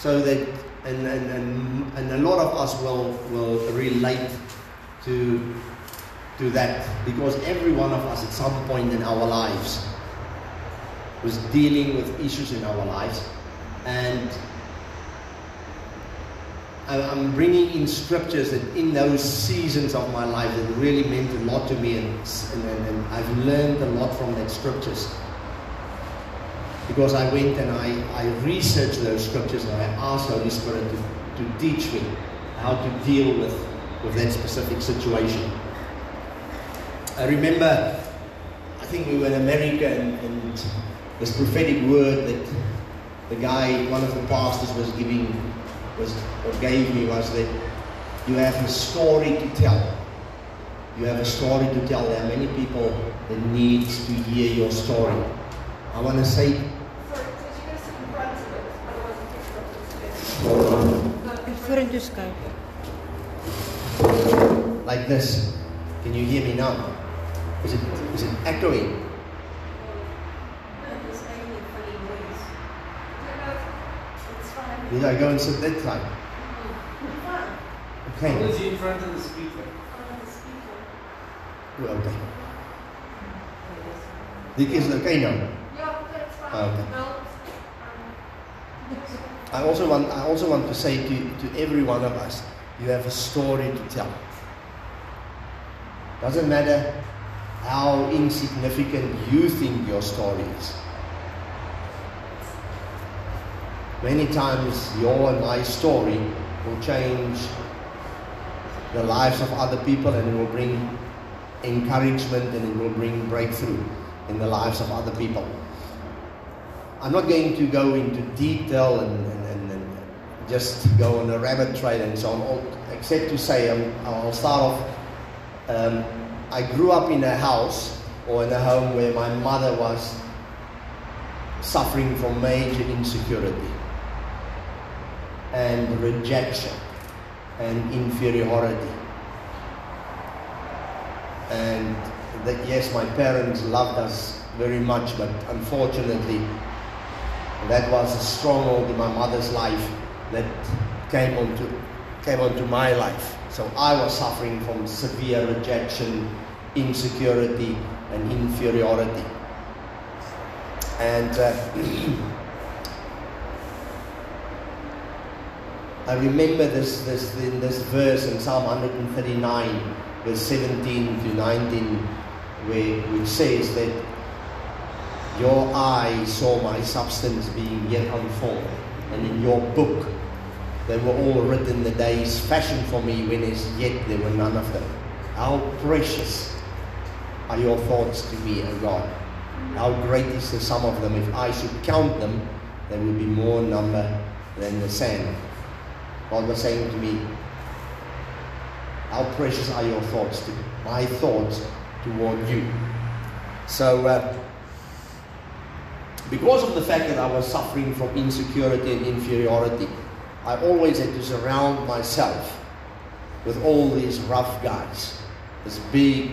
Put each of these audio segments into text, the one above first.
so that and, and, and, and a lot of us will, will relate to, to that because every one of us at some point in our lives was dealing with issues in our lives. And I'm bringing in scriptures that in those seasons of my life that really meant a lot to me. And, and, and I've learned a lot from that scriptures because I went and I, I researched those scriptures and I asked Holy Spirit to, to teach me how to deal with, with that specific situation. I remember, I think we were in America and, and this prophetic word that the guy, one of the pastors was giving, was or gave me was that you have a story to tell. You have a story to tell. There are many people that need to hear your story. I want to say front to Skype. Like this. Can you hear me now? Is it is it echoing? Did I go and sit that side? Okay. What is in front of the speaker? Well, okay. Dick is okay now. Yeah, that's fine. Okay. I also want I also want to say to, to every one of us, you have a story to tell. Doesn't matter how insignificant you think your story is. Many times your and my story will change the lives of other people and it will bring encouragement and it will bring breakthrough in the lives of other people. I'm not going to go into detail and just go on a rabbit trail and so on, except to say um, I'll start off. Um, I grew up in a house or in a home where my mother was suffering from major insecurity and rejection and inferiority. And that, yes, my parents loved us very much, but unfortunately, that was a stronghold in my mother's life that came onto, came onto my life. So I was suffering from severe rejection, insecurity, and inferiority. And uh, I remember this, this, in this verse in Psalm 139, verse 17 to 19, where, which says that your eye saw my substance being yet unformed, and in your book they were all written the days fashioned for me when as yet there were none of them. How precious are your thoughts to me, O God. How great is the sum of them. If I should count them, there would be more number than the sand. God was saying to me, How precious are your thoughts to me? My thoughts toward you. So, uh, because of the fact that I was suffering from insecurity and inferiority, I always had to surround myself with all these rough guys, these big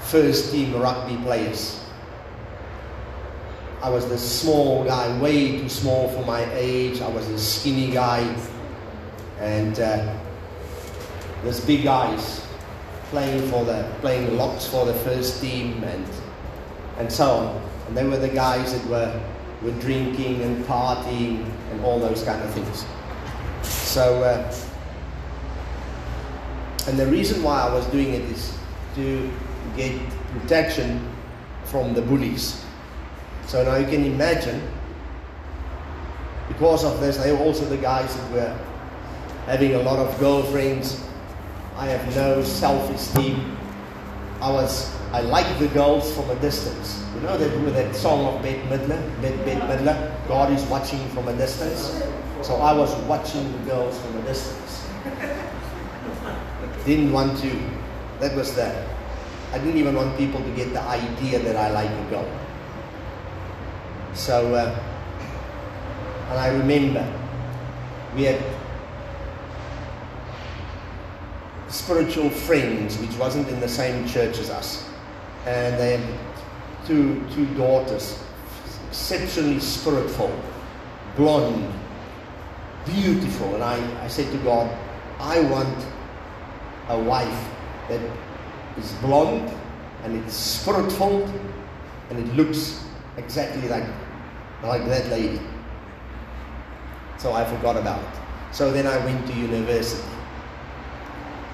first team rugby players. I was the small guy, way too small for my age. I was a skinny guy and uh, there's big guys playing for the playing locks for the first team and and so on. And they were the guys that were were drinking and partying and all those kind of things. So, uh, and the reason why I was doing it is to get protection from the bullies. So now you can imagine, because of this, they were also the guys that were having a lot of girlfriends. I have no self-esteem. I was I like the girls from a distance. You know that that song of Bette Midler, Bette, Bette Midler, God is watching from a distance. So I was watching the girls from a distance. Didn't want to. That was that. I didn't even want people to get the idea that I like a girl. So, uh, and I remember we had spiritual friends, which wasn't in the same church as us. And they had two, two daughters, exceptionally spiritual, blonde, beautiful. And I, I said to God, I want a wife that is blonde and it's spirit filled and it looks exactly like, like that lady. So I forgot about it. So then I went to university.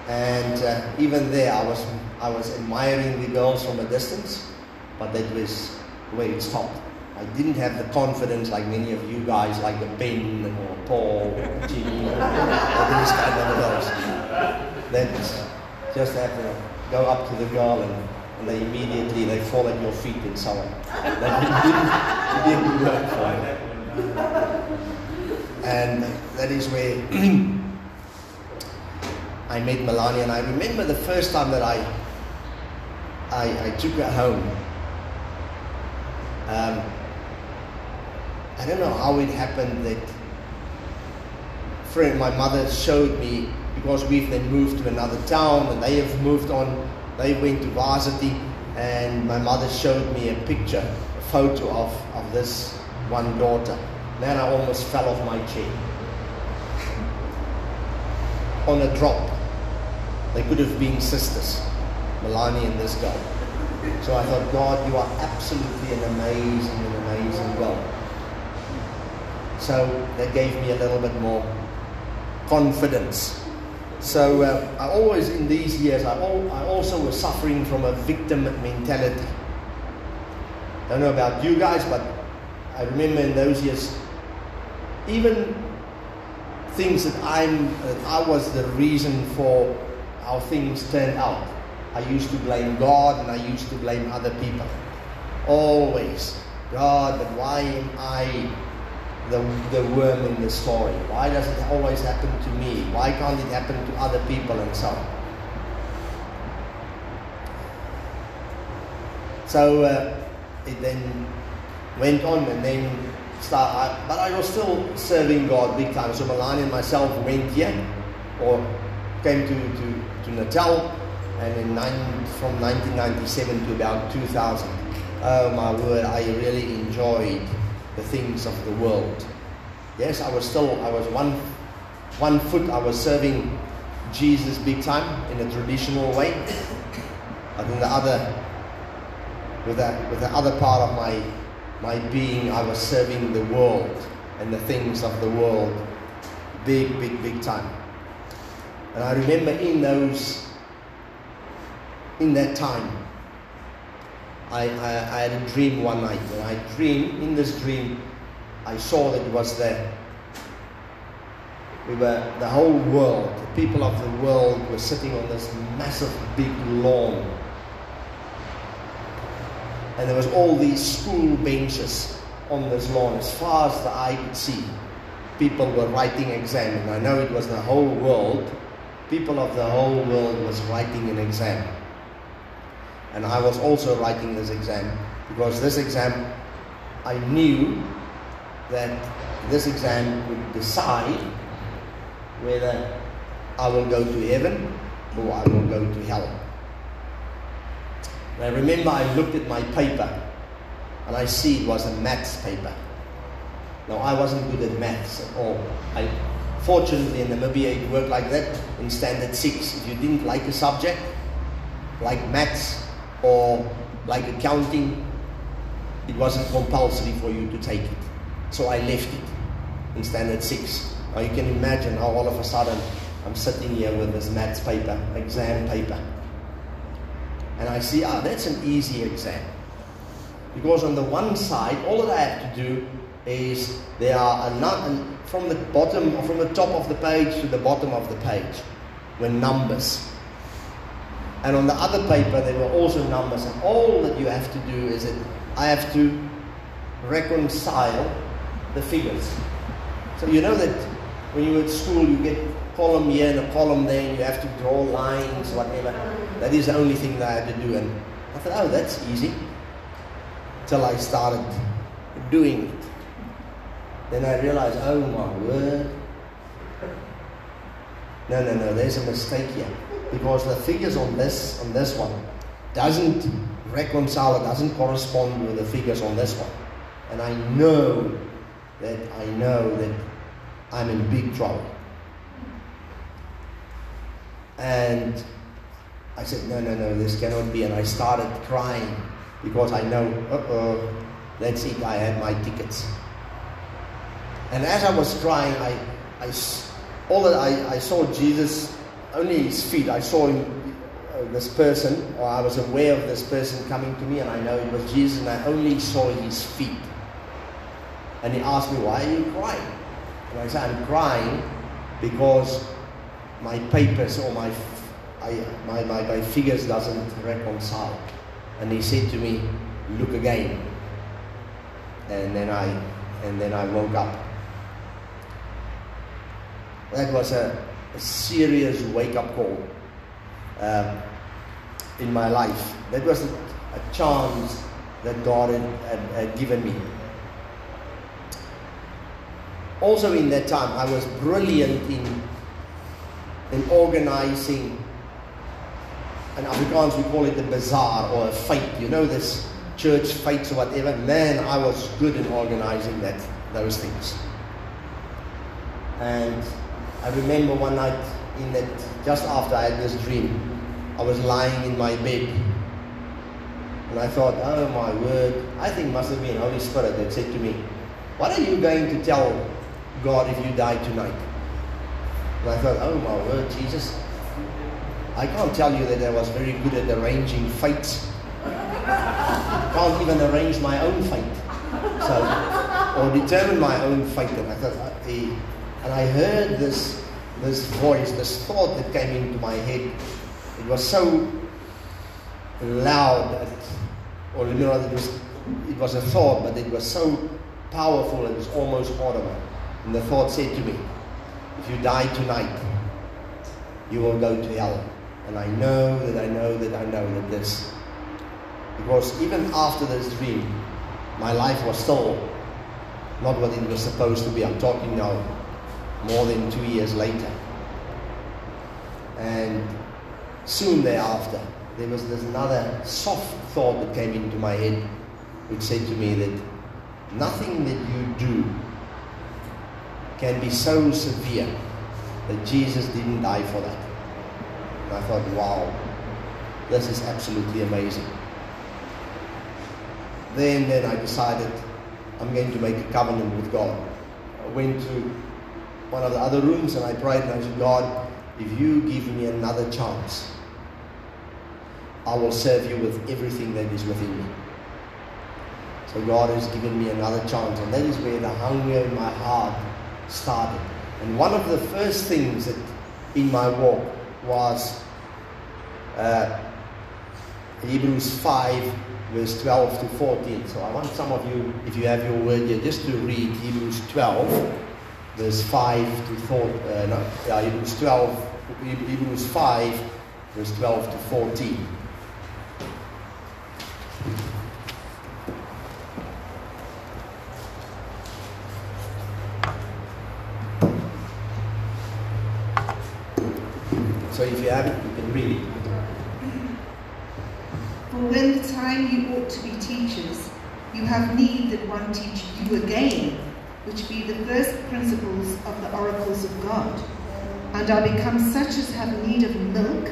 And uh, even there, I was, I was admiring the girls from a distance, but that was where it stopped. I didn't have the confidence like many of you guys, like the Ben or Paul or Jimmy or, these kind of girls. That just have to go up to the girl and, and they immediately they fall at your feet and so on. That didn't, didn't work for me. And that is where I met Melania, and I remember the first time that I I, I took her home. Um, I don't know how it happened that friend, my mother showed me because we've then moved to another town and they have moved on. They went to varsity, and my mother showed me a picture, a photo of, of this one daughter. Man, I almost fell off my chair. On a drop. They could have been sisters, Melania and this girl. So I thought, God, you are absolutely an amazing, an amazing girl. So that gave me a little bit more confidence. So uh, I always, in these years, I, al- I also was suffering from a victim mentality. I Don't know about you guys, but I remember in those years, even things that I'm, that I was the reason for how things turned out. I used to blame God and I used to blame other people. Always. God, but why am I the, the worm in the story? Why does it always happen to me? Why can't it happen to other people and so on? So uh, it then went on and then but I was still serving God big time. So Melania and myself went here or came to, to, to Natal and in nine, from 1997 to about 2000. Oh my word, I really enjoyed the things of the world. Yes, I was still, I was one, one foot, I was serving Jesus big time in a traditional way. But in the other, with the, with the other part of my, my being, I was serving the world and the things of the world big, big, big time. And I remember in those, in that time, I, I, I had a dream one night, and I dreamed, in this dream, I saw that it was there. we were, the whole world, the people of the world were sitting on this massive big lawn. And there was all these school benches on this lawn, as far as the eye could see. People were writing exams, and I know it was the whole world. People of the whole world was writing an exam. And I was also writing this exam because this exam, I knew that this exam would decide whether I will go to heaven or I will go to hell. And I remember I looked at my paper and I see it was a maths paper. Now I wasn't good at maths at all. I fortunately in Namibia it worked like that in standard six. If you didn't like a subject, like maths or like accounting, it wasn't compulsory for you to take it. So I left it in standard six. Now you can imagine how all of a sudden I'm sitting here with this maths paper, exam paper. And I see, ah, that's an easy exam. Because on the one side, all that I have to do is there are a from the bottom, from the top of the page to the bottom of the page, were numbers. And on the other paper, there were also numbers. And all that you have to do is that I have to reconcile the figures. So you know that when you're at school, you get column here and a column there, and you have to draw lines, whatever. That is the only thing that I had to do. And I thought, oh, that's easy. Till I started doing it. Then I realized, oh my word. No, no, no, there's a mistake here. Because the figures on this on this one doesn't reconcile, it doesn't correspond with the figures on this one. And I know that I know that I'm in big trouble. And I said, no, no, no, this cannot be. And I started crying because I know, uh-oh, that's it, I had my tickets. And as I was crying, I, I, all that I, I saw Jesus, only his feet. I saw him, uh, this person, or I was aware of this person coming to me, and I know it was Jesus, and I only saw his feet. And he asked me, Why are you crying? And I said, I'm crying because my papers or my, I, my, my, my figures doesn't reconcile. And he said to me, Look again. And then I and then I woke up. That was a, a serious wake-up call um, in my life. That was a, a chance that God had, had, had given me also in that time, I was brilliant in, in organizing, in Afrikaans we call it a bazaar or a fete. You know, this church fights or whatever. Man, I was good in organizing that, those things. And I remember one night in that, just after I had this dream, I was lying in my bed. And I thought, oh my word, I think must have been Holy Spirit that said to me, What are you going to tell God if you die tonight. I thought, oh my word, Jesus. I can't tell you that I was very good at arranging fates. can't even arrange my own fate. So, or determine my own fate. And I thought, uh, and I heard this, this voice, this thought that came into my head. It was so loud, that, or you know, it was, it was a thought, but it was so powerful, it was almost audible. And the thought said to me, if you die tonight, you will go to hell. And I know that I know that I know that this. Because even after this dream, my life was still not what it was supposed to be. I'm talking now more than two years later. And soon thereafter, there was this another soft thought that came into my head, which said to me that nothing that you do can be so severe that Jesus didn't die for that. And I thought, wow, this is absolutely amazing. Then, then I decided I'm going to make a covenant with God. I went to one of the other rooms and I prayed and I said, God, if you give me another chance, I will serve you with everything that is within me. So God has given me another chance, and that is where the hunger in my heart started. And one of the first things that in my walk was uh, Hebrews 5, verse 12 to 14. So I want some of you, if you have your word here, just to read Hebrews 12, verse 5 to 4, uh, no, yeah, Hebrews 12, Hebrews 5, verse 12 to 14. So if you have it, you can read it. For when the time you ought to be teachers, you have need that one teach you again, which be the first principles of the oracles of God, and are become such as have need of milk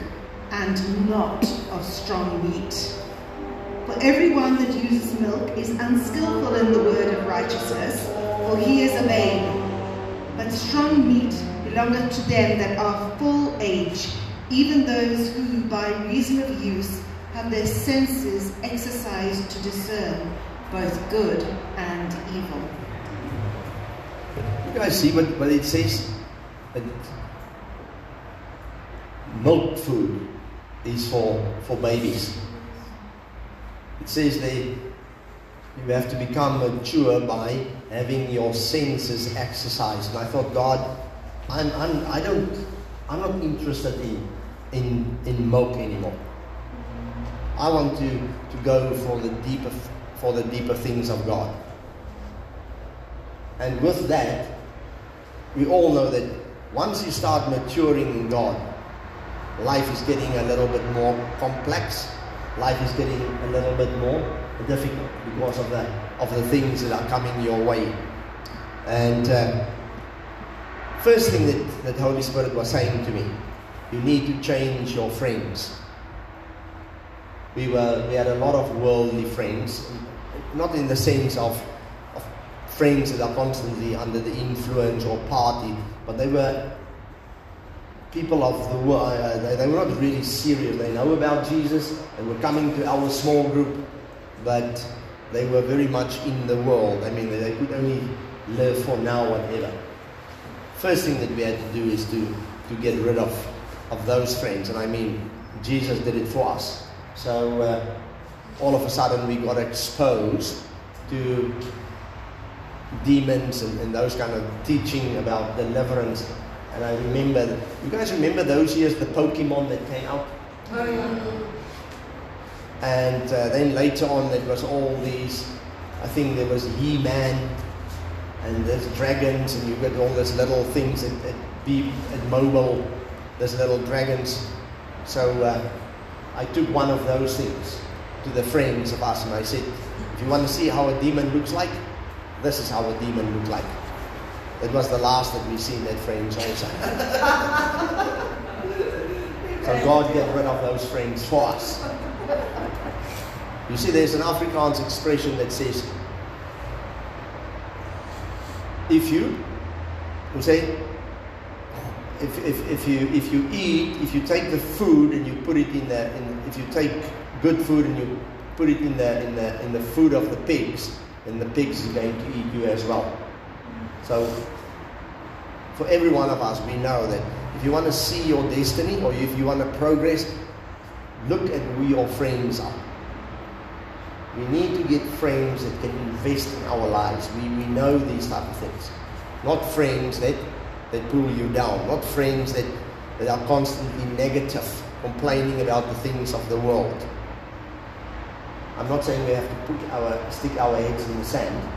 and not of strong meat. For everyone that uses milk is unskillful in the word of righteousness, for he is a babe. But strong meat belongeth to them that are full age, even those who by reason of use have their senses exercised to discern both good and evil. You guys see what, what it says? That milk food is for, for babies. It says they you have to become mature by having your senses exercised. And I thought, God, I'm, I'm, I don't, I'm not interested in, in, in milk anymore. I want to, to go for the deeper, for the deeper things of God. And with that, we all know that once you start maturing in God, life is getting a little bit more complex. Life is getting a little bit more difficult because of the of the things that are coming your way. And uh, First thing that, that Holy Spirit was saying to me, you need to change your friends. We, were, we had a lot of worldly friends, not in the sense of, of friends that are constantly under the influence or party, but they were people of the world. Uh, they, they were not really serious. They know about Jesus. They were coming to our small group, but they were very much in the world. I mean, they could only live for now, whatever. First thing that we had to do is to, to get rid of, of those friends. And I mean, Jesus did it for us. So uh, all of a sudden we got exposed to demons and, and those kind of teaching about deliverance. And I remember, you guys remember those years, the Pokemon that came out? Oh, yeah. And uh, then later on, it was all these. I think there was He-Man, and there's dragons, and you got all these little things at beep at mobile. There's little dragons. So uh, I took one of those things to the friends of us, and I said, "If you want to see how a demon looks like, this is how a demon looks like." It was the last that we seen that friends also. so God get rid of those friends for us. You see, there's an Afrikaans expression that says, if you, you say, if, if, if, you, if you eat, if you take the food and you put it in the, in, if you take good food and you put it in the, in the, in the food of the pigs, then the pigs are going to eat you as well. So, for every one of us, we know that if you want to see your destiny or if you want to progress, look at who your friends are. We need to get friends that can invest in our lives. We, we know these type of things. Not friends that, that pull you down. Not friends that, that are constantly negative, complaining about the things of the world. I'm not saying we have to put our, stick our heads in the sand,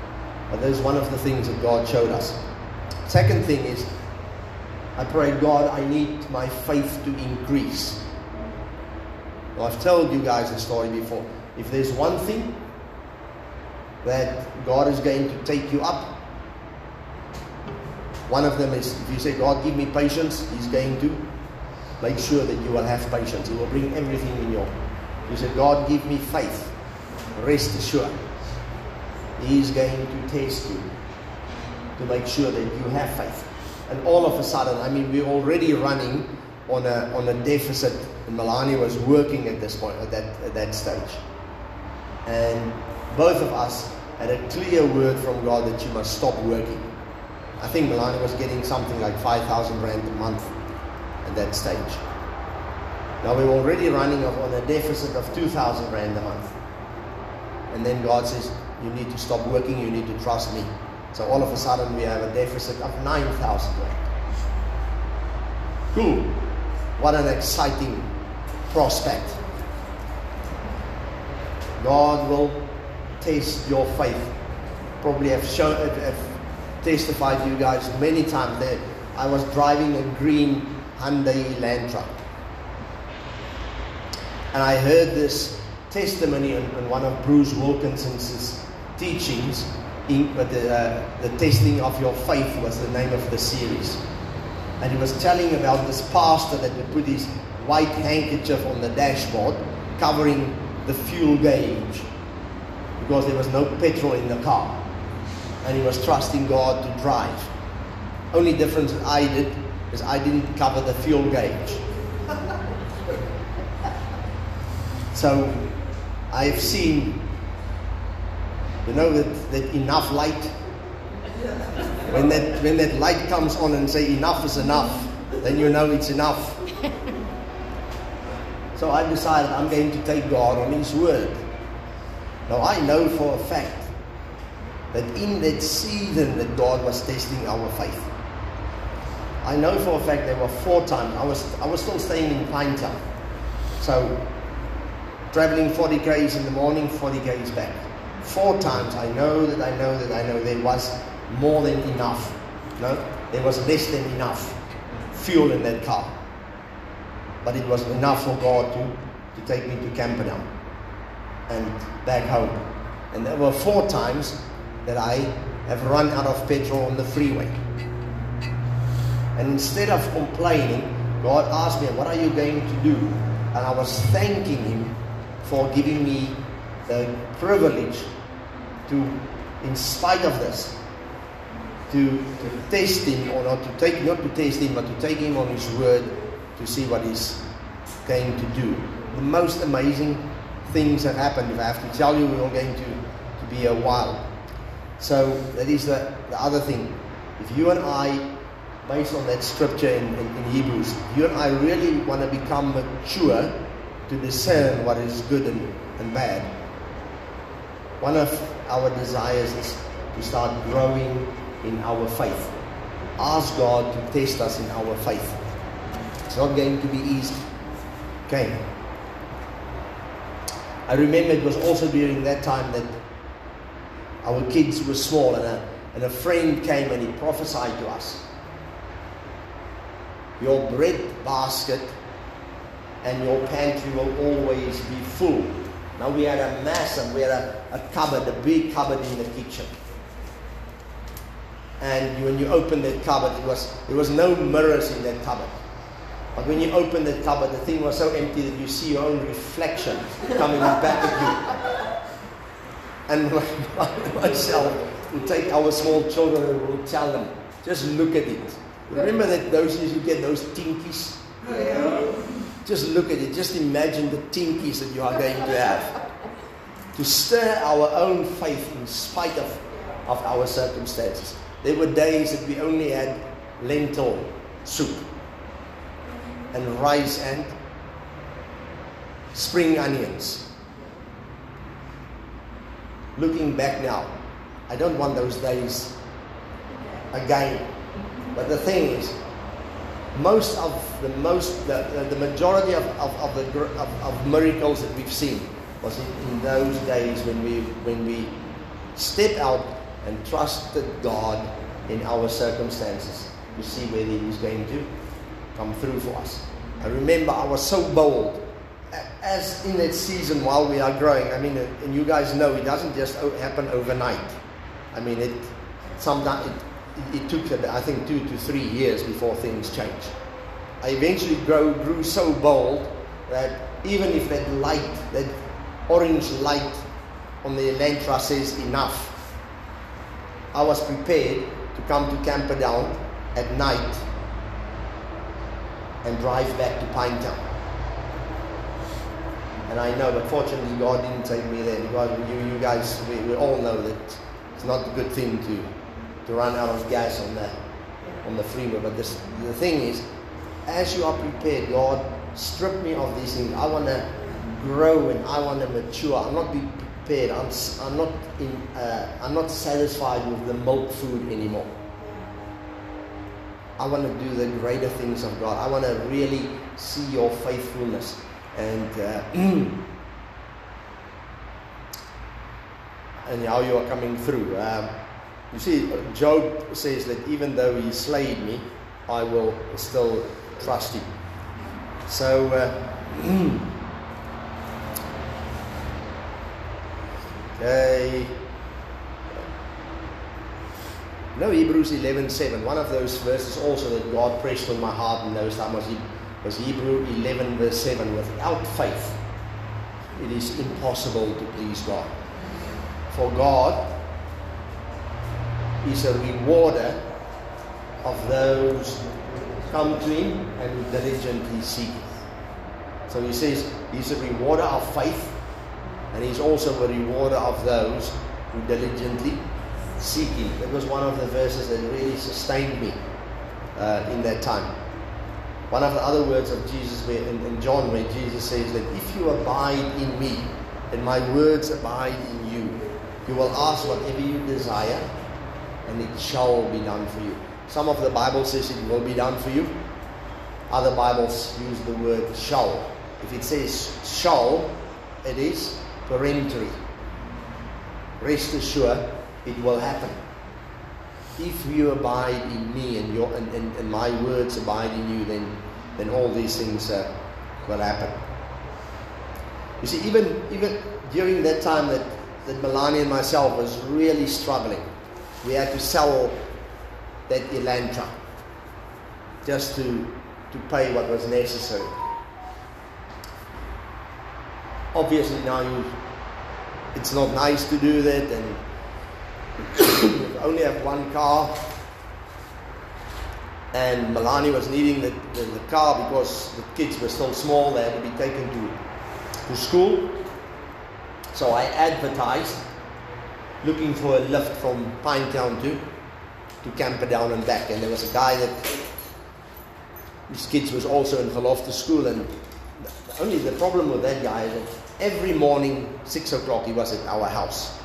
but that is one of the things that God showed us. Second thing is, I pray, God, I need my faith to increase. Well, I've told you guys the story before. If there's one thing that God is going to take you up, one of them is if you say, God, give me patience, He's going to make sure that you will have patience. He will bring everything in your. You say, God, give me faith. Rest assured. He is going to test you to make sure that you have faith. And all of a sudden, I mean, we're already running on a, on a deficit. And Melania was working at this point, at that, at that stage. And both of us had a clear word from God that you must stop working. I think Melania was getting something like 5,000 Rand a month at that stage. Now we're already running on a deficit of 2,000 Rand a month. And then God says, You need to stop working, you need to trust me. So all of a sudden we have a deficit of 9,000 Rand. Cool. What an exciting prospect. God will test your faith. Probably have shown, have testified to you guys many times that I was driving a green Hyundai Elantra, and I heard this testimony in, in one of Bruce Wilkinson's teachings. In, but the, uh, the testing of your faith was the name of the series, and he was telling about this pastor that would put his white handkerchief on the dashboard, covering the fuel gauge because there was no petrol in the car and he was trusting God to drive. Only difference I did is I didn't cover the fuel gauge. so I've seen, you know, that, that enough light. When that when that light comes on and say enough is enough, then you know it's enough. So I decided I'm going to take God on His word. Now I know for a fact that in that season that God was testing our faith. I know for a fact there were four times. I was I was still staying in Pinetown. So traveling 40 k's in the morning, 40 k's back. Four times I know that I know that I know there was more than enough. No, there was less than enough fuel in that car but it was enough for God to, to take me to Camperdown and back home. And there were four times that I have run out of petrol on the freeway. And instead of complaining, God asked me, What are you going to do? And I was thanking Him for giving me the privilege to, in spite of this, to, to test Him, or not to take, not to test Him, but to take Him on His word to see what He's going to do. The most amazing things have happened. If I have to tell you, we're going to, to be a while. So that is the, the other thing. If you and I based on that scripture in, in, in Hebrews, you and I really want to become mature to discern what is good and, and bad. One of our desires is to start growing in our faith. Ask God to test us in our faith. It's not going to be easy. Okay. I remember it was also during that time that our kids were small and a, and a friend came and he prophesied to us your bread basket and your pantry will always be full. Now we had a massive, we had a, a cupboard, a big cupboard in the kitchen. And when you open that cupboard, it was there was no mirrors in that cupboard. But when you open that cupboard, the thing was so empty that you see your own reflection coming back at you. And myself will take our small children and will tell them, just look at it. Remember that those years you get those tinkies? Just look at it. Just imagine the tinkies that you are going to have. To stir our own faith in spite of, of our circumstances. There were days that we only had lentil soup and rice and spring onions. Looking back now, I don't want those days again. But the thing is, most of the most the, the majority of, of, of the of, of, miracles that we've seen was in, in those days when we when we step out and trusted God in our circumstances to see whether He's going to come through for us. I remember I was so bold as in that season while we are growing. I mean, and you guys know it doesn't just happen overnight. I mean, it sometimes it, it took, I think, two to three years before things changed. I eventually grow, grew so bold that even if that light, that orange light on the Elantra says enough, I was prepared to come to Camperdown at night and drive back to Pinetown. And I know, but fortunately, God didn't take me there. God, you, you guys, we, we all know that it's not a good thing to to run out of gas on the on the freeway. But this, the thing is, as you are prepared, God, strip me of these things. I want to grow and I want to mature. I'm not be prepared. I'm, I'm not in. Uh, I'm not satisfied with the milk food anymore. I want to do the greater things of God. I want to really see your faithfulness and. Uh, and how you are coming through. Um, you see, Job says that even though he slayed me, I will still trust him. So, uh, okay. No, Hebrews 11 7. One of those verses also that God pressed on my heart in those times was, was Hebrew 11 verse 7. Without faith, it is impossible to please God. For God is a rewarder of those who come to him and diligently seek. So he says he's a rewarder of faith and he's also a rewarder of those who diligently seek him. That was one of the verses that really sustained me uh, in that time. One of the other words of Jesus in, in John where Jesus says that if you abide in me and my words abide in you, you will ask whatever you desire and it shall be done for you. Some of the Bible says it will be done for you. Other Bibles use the word shall. If it says shall, it is peremptory. Rest assured, it will happen. If you abide in me and, your, and, and, and my words abide in you, then, then all these things uh, will happen. You see, even, even during that time that, that Melania and myself was really struggling, we had to sell that Elantra. just to, to pay what was necessary. Obviously, now you, it's not nice to do that, and you only have one car. And Melania was needing the, the, the car because the kids were still small, they had to be taken to, to school. So I advertised looking for a lift from Pinetown to, to Camperdown and back. And there was a guy that his kids was also in Gelofte school. And only the problem with that guy is that every morning, 6 o'clock, he was at our house.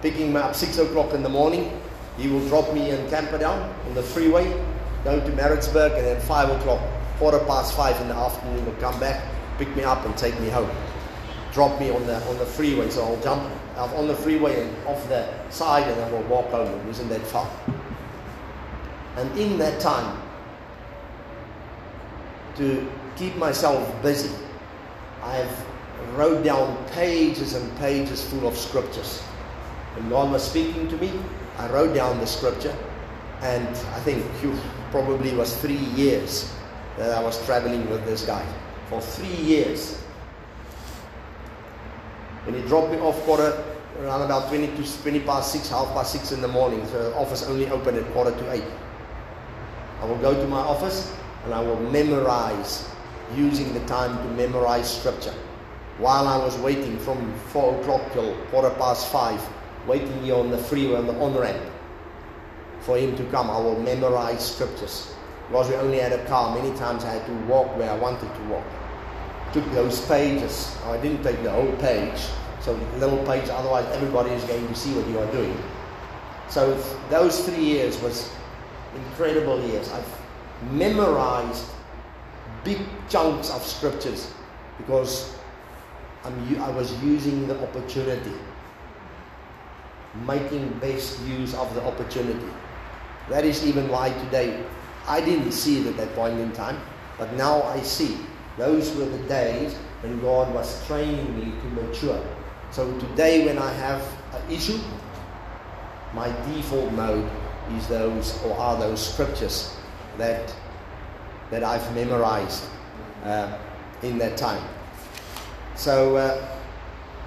Picking me up 6 o'clock in the morning. He will drop me in Camperdown on the freeway, go to Maritzburg, and then 5 o'clock, quarter past 5 in the afternoon, he'll come back, pick me up, and take me home drop me on the on the freeway. So I'll jump on the freeway and off the side, and then we'll walk home. It wasn't that far. And in that time, to keep myself busy, I've wrote down pages and pages full of scriptures. When God was speaking to me, I wrote down the scripture, and I think it probably was three years that I was traveling with this guy. For three years, when he dropped me off quarter around about 20 to 20 past 6, half past 6 in the morning. So the office only opened at quarter to 8. I will go to my office and I will memorize, using the time to memorize scripture. While I was waiting from 4 o'clock till quarter past 5, waiting here on the freeway on the on ramp for him to come, I will memorize scriptures. Because we only had a car, many times I had to walk where I wanted to walk took those pages. I didn't take the whole page, so little page, otherwise everybody is going to see what you are doing. So those three years was incredible years. I've memorized big chunks of scriptures because I'm, I was using the opportunity, making best use of the opportunity. That is even why today I didn't see it at that point in time, but now I see those were the days when God was training me to mature. So today, when I have an issue, my default mode is those or are those scriptures that that I've memorized uh, in that time. So uh,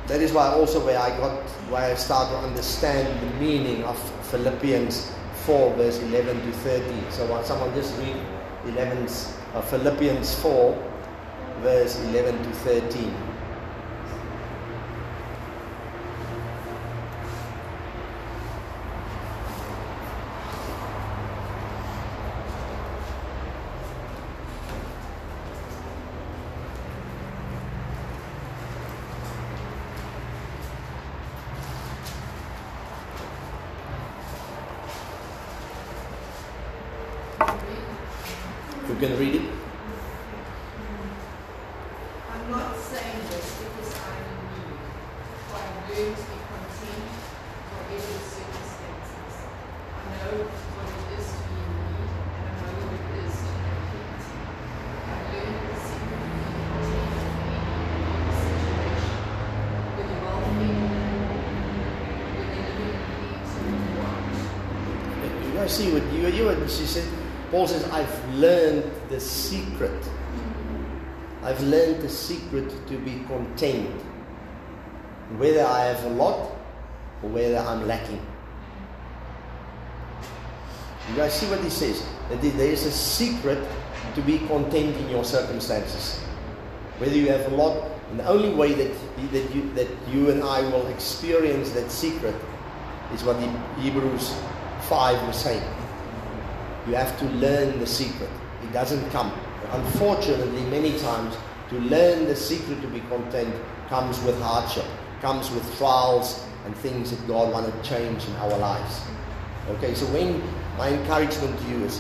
that is why also where I got where I start to understand the meaning of Philippians 4 verse 11 to 13. So someone just read 11 uh, Philippians 4 verse 11 to 13. You can read it. See what you, you and she said, Paul says, I've learned the secret. I've learned the secret to be content. Whether I have a lot or whether I'm lacking. You guys see what he says? That there is a secret to be content in your circumstances. Whether you have a lot, and the only way that, that, you, that you and I will experience that secret is what the Hebrews 5 was saying. You have to learn the secret. It doesn't come. Unfortunately, many times, to learn the secret to be content comes with hardship, comes with trials and things that God wants to change in our lives. Okay, so when my encouragement to you is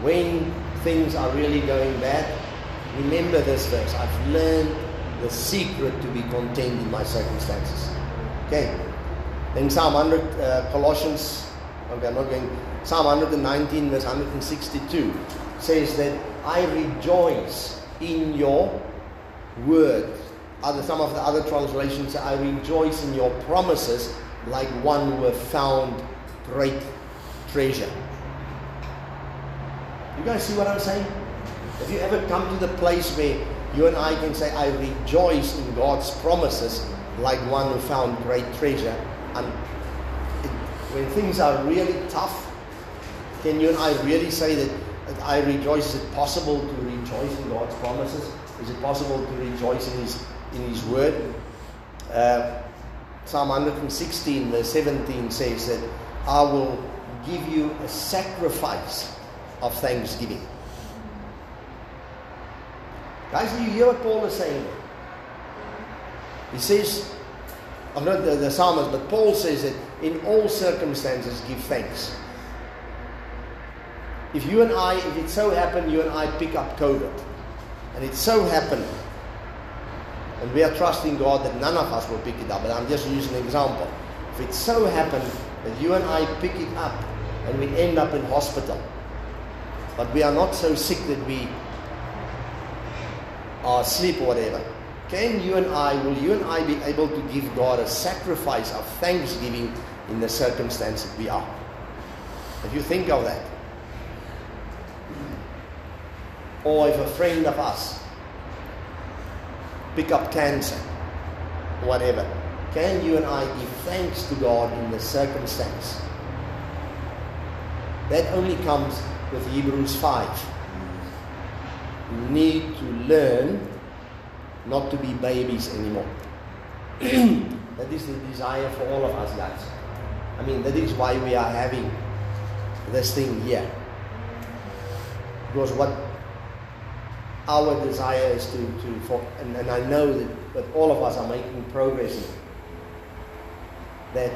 when things are really going bad, remember this verse. I've learned the secret to be content in my circumstances. Okay. Then Psalm 100, uh, Colossians Okay, I'm not going. Psalm 119, verse 162 says that I rejoice in your word. Other, some of the other translations say, I rejoice in your promises like one who have found great treasure. You guys see what I'm saying? Have you ever come to the place where you and I can say, I rejoice in God's promises like one who found great treasure? And when things are really tough, can you and I really say that, that I rejoice? Is it possible to rejoice in God's promises? Is it possible to rejoice in His, in His Word? Uh, Psalm 116, verse 17 says that I will give you a sacrifice of thanksgiving. Guys, do you hear what Paul is saying? He says, I'm not the, the psalmist, but Paul says that in all circumstances give thanks. If you and I, if it so happened you and I pick up COVID, and it so happened, and we are trusting God that none of us will pick it up, but I'm just using an example. If it so happened that you and I pick it up and we end up in hospital, but we are not so sick that we are asleep or whatever, can you and I, will you and I be able to give God a sacrifice of thanksgiving in the circumstance that we are? If you think of that. Or if a friend of us pick up cancer, whatever, can you and I give thanks to God in the circumstance? That only comes with Hebrews 5. You need to learn not to be babies anymore. that is the desire for all of us, guys. I mean, that is why we are having this thing here. Because what our desire is to, to for, and, and I know that, that all of us are making progress that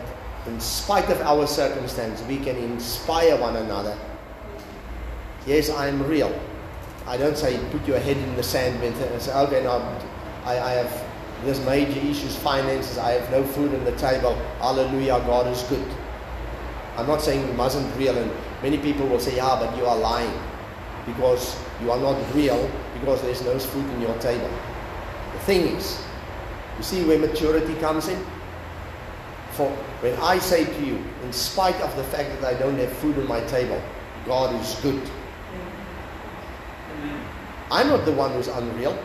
in spite of our circumstance, we can inspire one another. Yes, I'm real. I don't say put your head in the sand and uh, say, okay, now I, I have this major issues, finances, I have no food on the table. Hallelujah, God is good. I'm not saying you mustn't real, and many people will say, yeah, but you are lying because you are not real because there's no food in your table. The thing is, you see where maturity comes in? For when I say to you, in spite of the fact that I don't have food on my table, God is good. I'm not the one who's unreal.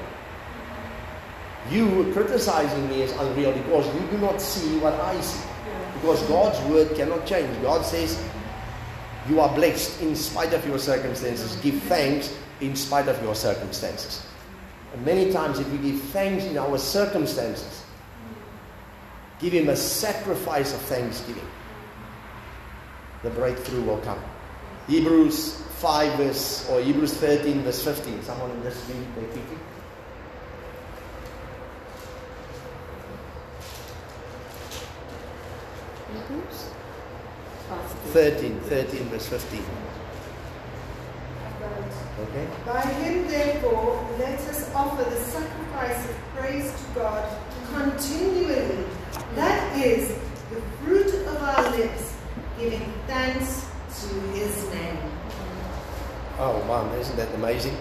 You criticizing me is unreal because you do not see what I see. Because God's word cannot change. God says, You are blessed in spite of your circumstances. Give thanks in spite of your circumstances. And many times, if we give thanks in our circumstances, give Him a sacrifice of thanksgiving, the breakthrough will come. Hebrews 5 verse, or Hebrews 13 verse 15. Someone in this read it quickly. Hebrews 13, 13 verse 15. Okay? By him, therefore, let us offer the sacrifice of praise to God continually. That is the fruit of our lips, giving thanks to his name. Oh man, isn't that amazing?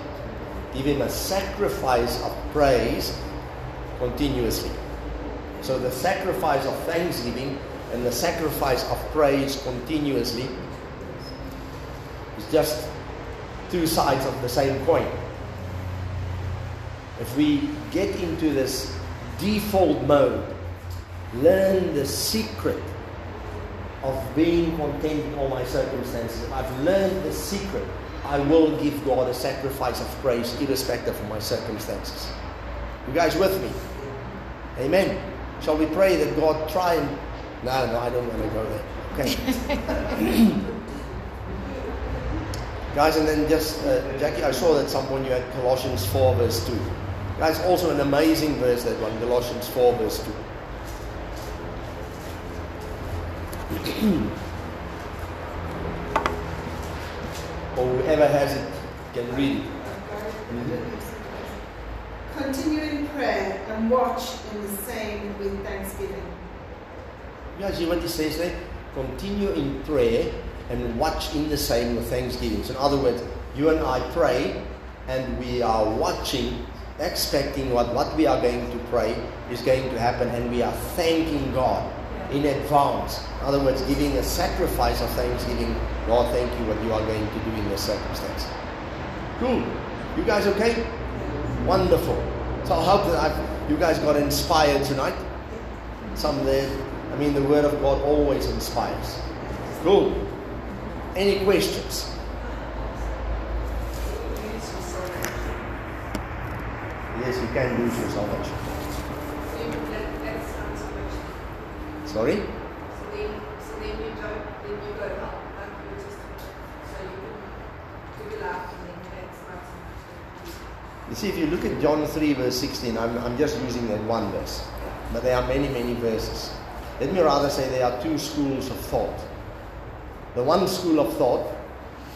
Give him a sacrifice of praise continuously. So the sacrifice of thanksgiving and the sacrifice of praise continuously is just two sides of the same coin. If we get into this default mode, learn the secret of being content in all my circumstances. If I've learned the secret, I will give God a sacrifice of praise irrespective of my circumstances. You guys with me? Amen. Shall we pray that God try and no, no, I don't want to go there. Okay. Guys, and then just, uh, Jackie, I saw that someone you had Colossians 4, verse 2. Guys, also an amazing verse, that one, Colossians 4, verse 2. or whoever has it can read it. Continue in prayer and watch in the same with thanksgiving. He says there? Continue in prayer and watch in the same with thanksgiving. So in other words, you and I pray and we are watching, expecting what, what we are going to pray is going to happen and we are thanking God in advance. In other words, giving a sacrifice of thanksgiving. God, thank you what you are going to do in this circumstance. Cool. You guys okay? Wonderful. So I hope that I've, you guys got inspired tonight. Some there. I mean, the Word of God always inspires. Cool. Any questions? Yes, you can lose your salvation. Sorry? You see, if you look at John 3, verse 16, I'm, I'm just using that one verse. But there are many, many verses. Let me rather say there are two schools of thought. The one school of thought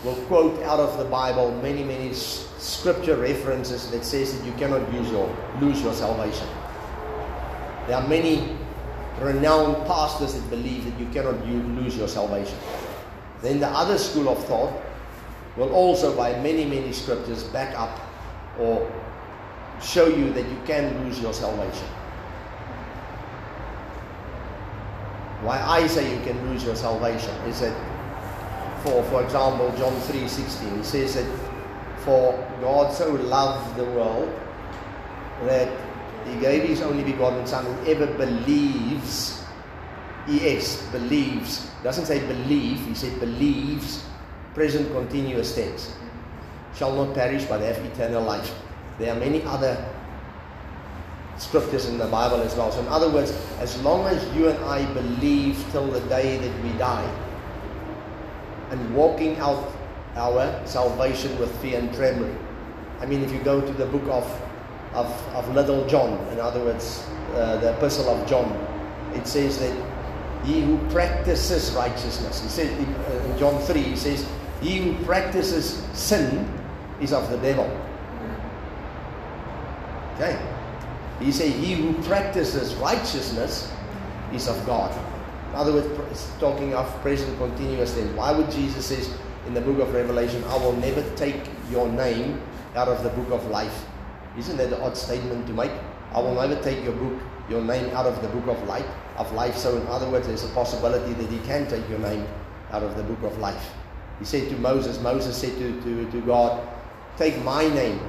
will quote out of the Bible many, many scripture references that says that you cannot use your, lose your salvation. There are many renowned pastors that believe that you cannot lose your salvation. Then the other school of thought will also, by many, many scriptures, back up or show you that you can lose your salvation. Why I say you can lose your salvation. Is that, for for example, John three sixteen, he says that for God so loved the world that he gave his only begotten Son, whoever believes, es believes, doesn't say believe, he said believes, present continuous tense. Shall not perish but have eternal life. There are many other scriptures in the Bible as well. So, in other words, as long as you and I believe till the day that we die and walking out our salvation with fear and trembling. I mean, if you go to the book of, of, of Little John, in other words, uh, the epistle of John, it says that he who practices righteousness, he said in, uh, in John 3, he says, he who practices sin is of the devil. Okay? He said, He who practices righteousness is of God. In other words, talking of present continuous tense. Why would Jesus says in the book of Revelation, I will never take your name out of the book of life? Isn't that an odd statement to make? I will never take your book, your name out of the book of life of life. So in other words, there's a possibility that he can take your name out of the book of life. He said to Moses, Moses said to, to, to God, Take my name.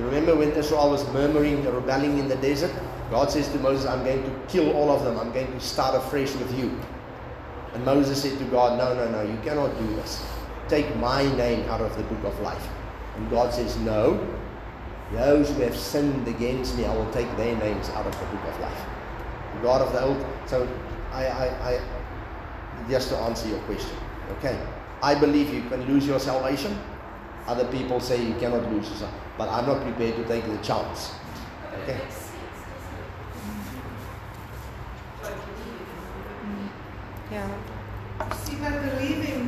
You remember when Israel was murmuring, rebelling in the desert? God says to Moses, I'm going to kill all of them. I'm going to start afresh with you. And Moses said to God, No, no, no, you cannot do this. Take my name out of the book of life. And God says, No. Those who have sinned against me, I will take their names out of the book of life. The God of the old. So I, I, I just to answer your question. Okay. I believe you can lose your salvation. Other people say you cannot lose yourself. But I'm not prepared to take the chance. Okay. Ja. See, by believing